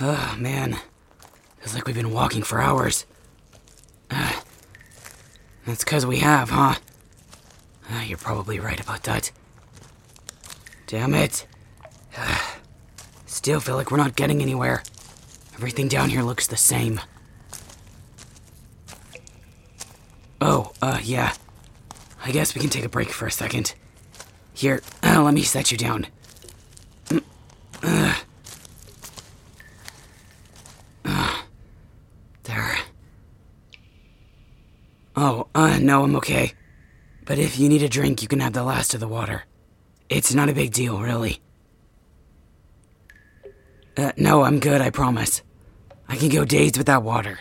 Oh, man. Feels like we've been walking for hours. Uh, that's because we have, huh? Uh, you're probably right about that. Damn it. Uh, still feel like we're not getting anywhere. Everything down here looks the same. Oh, uh, yeah. I guess we can take a break for a second. Here, let me set you down. Mm, uh, uh, there. Oh, uh, no, I'm okay. But if you need a drink, you can have the last of the water. It's not a big deal, really. Uh, no, I'm good, I promise. I can go days without water.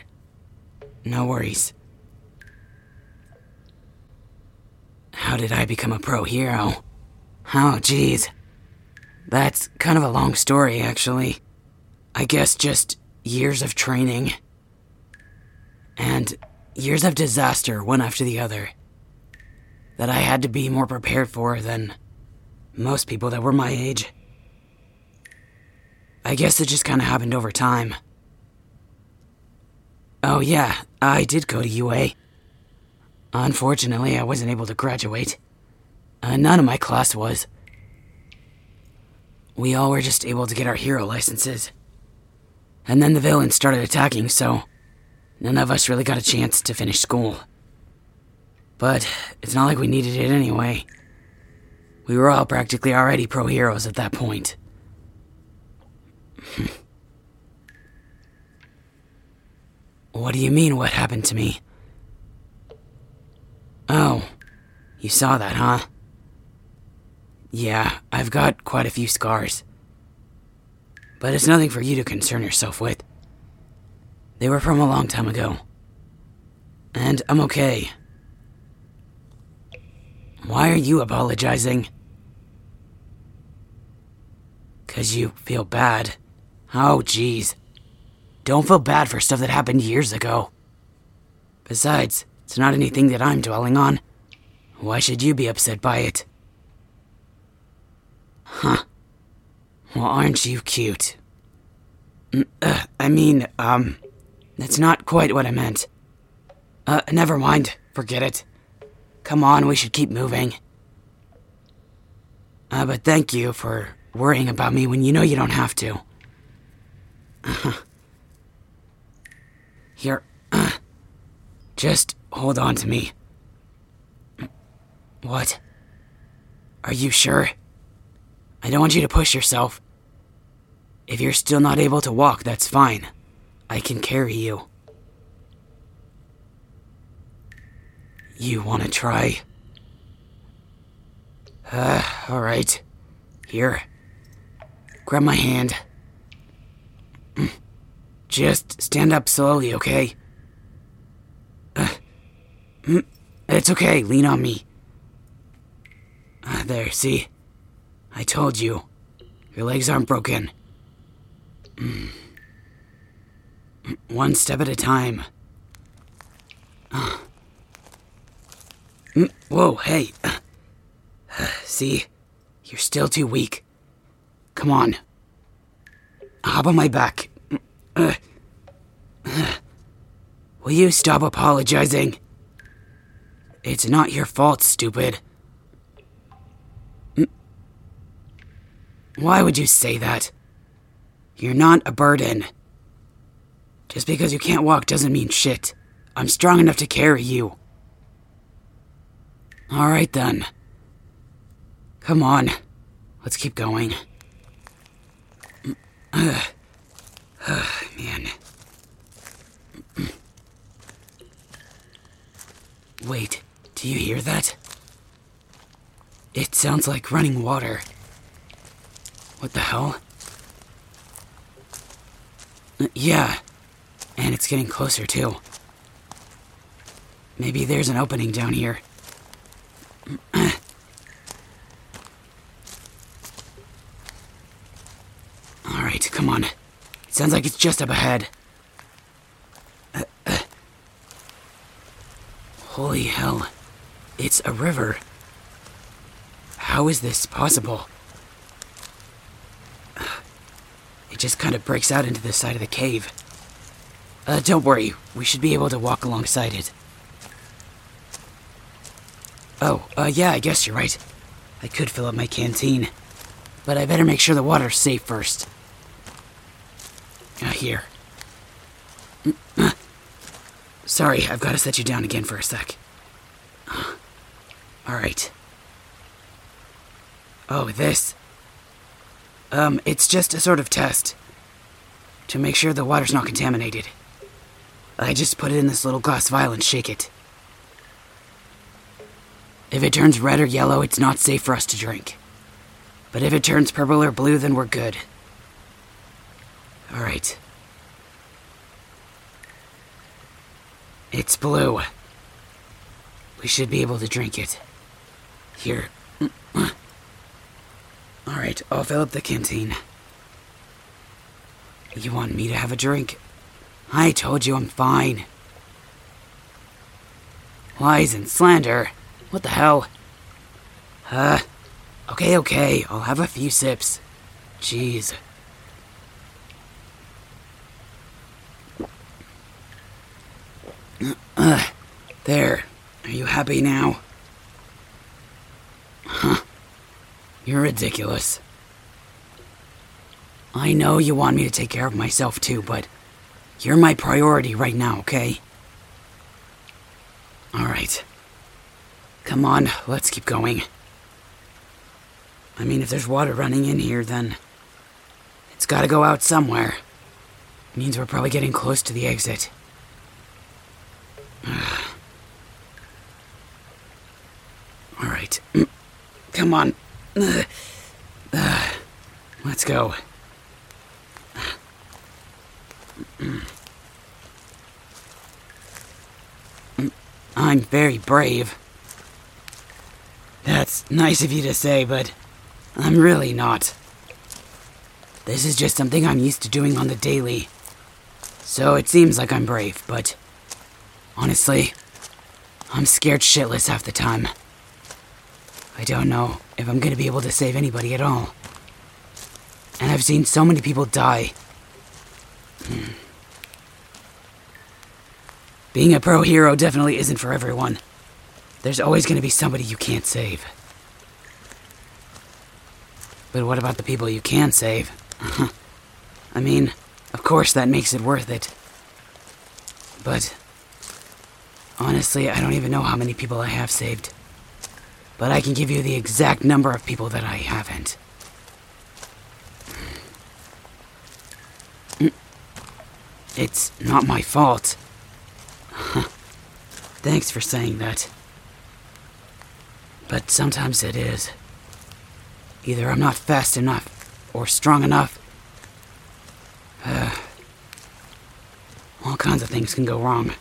No worries. How did I become a pro hero? Oh, jeez. That's kind of a long story, actually. I guess just years of training. And years of disaster, one after the other. That I had to be more prepared for than most people that were my age. I guess it just kind of happened over time. Oh, yeah, I did go to UA. Unfortunately, I wasn't able to graduate. Uh, none of my class was. We all were just able to get our hero licenses. And then the villains started attacking, so none of us really got a chance to finish school. But it's not like we needed it anyway. We were all practically already pro heroes at that point. what do you mean, what happened to me? Oh, you saw that, huh? Yeah, I've got quite a few scars. But it's nothing for you to concern yourself with. They were from a long time ago. And I'm okay. Why are you apologizing? Cause you feel bad. Oh, jeez. Don't feel bad for stuff that happened years ago. Besides, it's not anything that I'm dwelling on. Why should you be upset by it? Huh. Well, aren't you cute? I mean, um, that's not quite what I meant. Uh, never mind. Forget it. Come on, we should keep moving. Uh, but thank you for worrying about me when you know you don't have to. Here, just hold on to me. What? Are you sure? I don't want you to push yourself. If you're still not able to walk, that's fine. I can carry you. You want to try? Uh, alright. Here. Grab my hand. Just stand up slowly, okay? Uh, it's okay, lean on me. Uh, there, see? I told you. Your legs aren't broken. Mm. One step at a time. Mm, whoa, hey. See? You're still too weak. Come on. Hop on my back. Will you stop apologizing? It's not your fault, stupid. Why would you say that? You're not a burden. Just because you can't walk doesn't mean shit. I'm strong enough to carry you. Alright then. Come on. Let's keep going. Uh, uh, man. Wait, do you hear that? It sounds like running water. What the hell? Uh, yeah, and it's getting closer too. Maybe there's an opening down here. Alright, come on. It sounds like it's just up ahead. Holy hell. It's a river. How is this possible? It just kind of breaks out into the side of the cave. Uh, don't worry, we should be able to walk alongside it. Oh, uh, yeah, I guess you're right. I could fill up my canteen. But I better make sure the water's safe first. Uh, here. Sorry, I've got to set you down again for a sec. Alright. Oh, this. Um, it's just a sort of test. To make sure the water's not contaminated. I just put it in this little glass vial and shake it. If it turns red or yellow, it's not safe for us to drink. But if it turns purple or blue, then we're good. Alright. It's blue. We should be able to drink it. Here. Alright, I'll fill up the canteen. You want me to have a drink? I told you I'm fine. Lies and slander? What the hell? Uh, okay, okay, I'll have a few sips. Jeez. Uh, there. Are you happy now? Huh. You're ridiculous. I know you want me to take care of myself too, but you're my priority right now, okay? Alright. Come on, let's keep going. I mean, if there's water running in here, then it's gotta go out somewhere. means we're probably getting close to the exit. Alright. Come on. Let's go. I'm very brave. That's nice of you to say, but I'm really not. This is just something I'm used to doing on the daily. So it seems like I'm brave, but honestly, I'm scared shitless half the time. I don't know if I'm gonna be able to save anybody at all. And I've seen so many people die. Being a pro hero definitely isn't for everyone. There's always going to be somebody you can't save. But what about the people you can save? I mean, of course that makes it worth it. But honestly, I don't even know how many people I have saved. But I can give you the exact number of people that I haven't. It's not my fault. Thanks for saying that. But sometimes it is. Either I'm not fast enough or strong enough. Uh, all kinds of things can go wrong.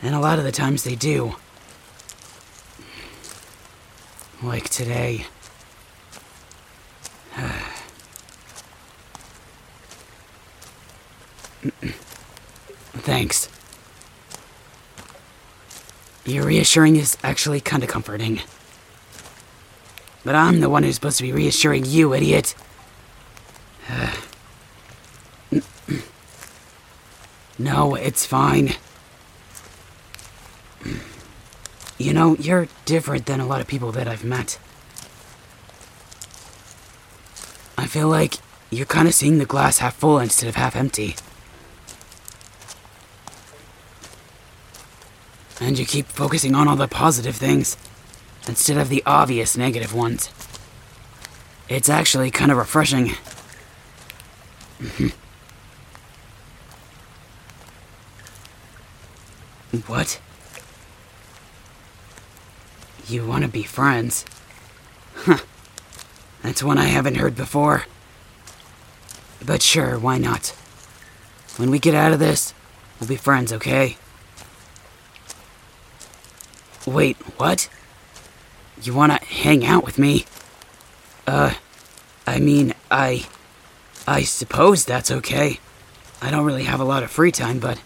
And a lot of the times they do. Like today. Thanks. Your reassuring is actually kinda comforting. But I'm the one who's supposed to be reassuring you, idiot. no, it's fine. You know, you're different than a lot of people that I've met. I feel like you're kind of seeing the glass half full instead of half empty. And you keep focusing on all the positive things instead of the obvious negative ones. It's actually kind of refreshing. what? You want to be friends? Huh. That's one I haven't heard before. But sure, why not? When we get out of this, we'll be friends, okay? Wait, what? You wanna hang out with me? Uh, I mean, I. I suppose that's okay. I don't really have a lot of free time, but.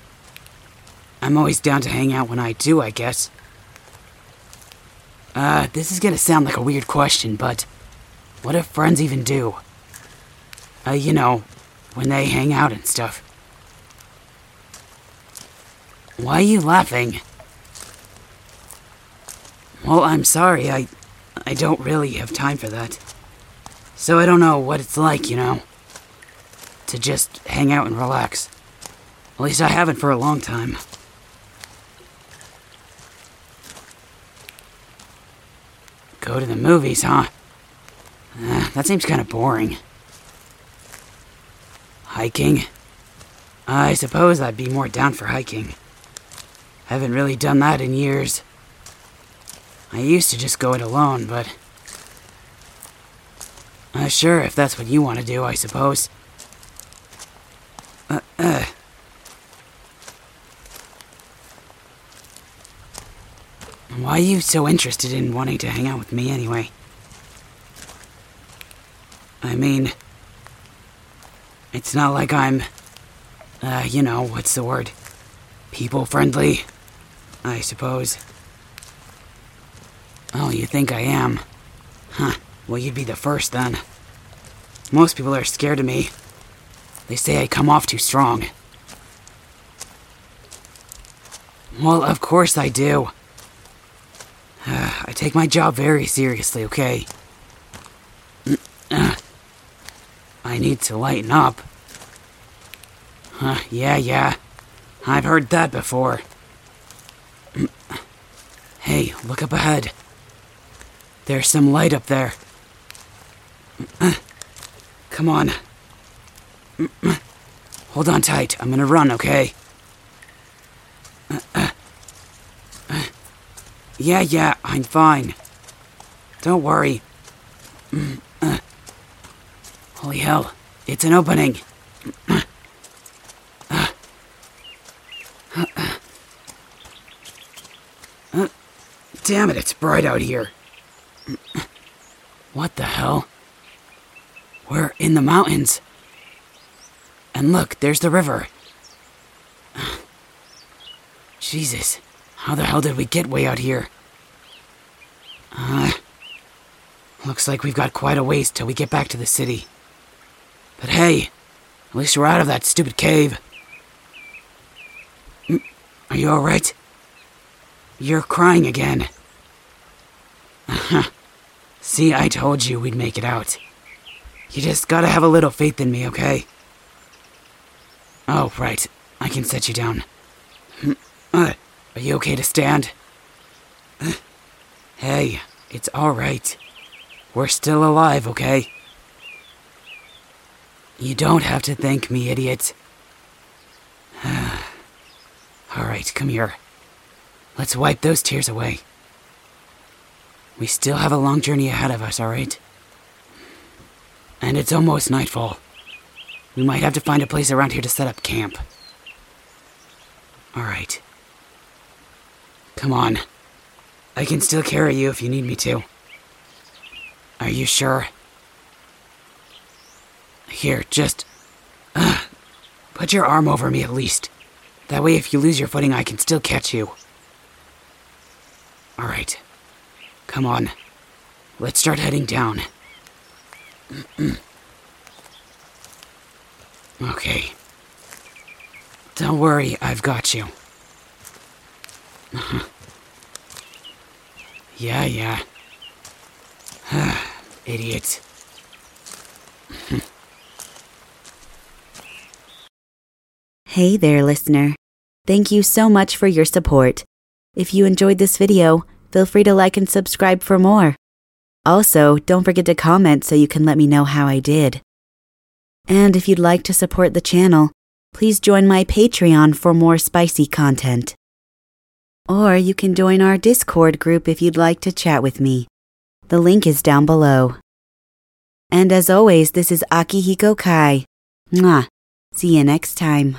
I'm always down to hang out when I do, I guess. Uh, this is gonna sound like a weird question, but. What do friends even do? Uh, you know, when they hang out and stuff. Why are you laughing? Well, I'm sorry. I I don't really have time for that. So I don't know what it's like, you know, to just hang out and relax. At least I haven't for a long time. Go to the movies, huh? Uh, that seems kind of boring. Hiking? I suppose I'd be more down for hiking. Haven't really done that in years. I used to just go it alone, but. Uh, sure, if that's what you want to do, I suppose. Uh, uh. Why are you so interested in wanting to hang out with me anyway? I mean, it's not like I'm, uh, you know, what's the word? People friendly, I suppose. Oh, you think I am? Huh. Well, you'd be the first then. Most people are scared of me. They say I come off too strong. Well, of course I do. I take my job very seriously, okay? I need to lighten up. Huh, yeah, yeah. I've heard that before. Hey, look up ahead. There's some light up there. Come on. Hold on tight. I'm gonna run, okay? Yeah, yeah, I'm fine. Don't worry. Holy hell, it's an opening. Damn it, it's bright out here. What the hell? We're in the mountains. And look, there's the river. Jesus, how the hell did we get way out here? Uh, looks like we've got quite a ways till we get back to the city. But hey, at least we're out of that stupid cave. Mm, are you alright? You're crying again. See, I told you we'd make it out. You just gotta have a little faith in me, okay? Oh, right. I can set you down. Uh, are you okay to stand? Uh, hey, it's alright. We're still alive, okay? You don't have to thank me, idiot. alright, come here. Let's wipe those tears away. We still have a long journey ahead of us, alright? And it's almost nightfall. We might have to find a place around here to set up camp. Alright. Come on. I can still carry you if you need me to. Are you sure? Here, just. Uh, put your arm over me at least. That way, if you lose your footing, I can still catch you. Alright. Come on. Let's start heading down. okay. Don't worry, I've got you. yeah, yeah. Idiot. hey there, listener. Thank you so much for your support. If you enjoyed this video, feel free to like and subscribe for more. Also, don't forget to comment so you can let me know how I did. And if you'd like to support the channel, please join my Patreon for more spicy content. Or you can join our Discord group if you'd like to chat with me. The link is down below. And as always, this is Akihiko Kai. Mwah. See you next time.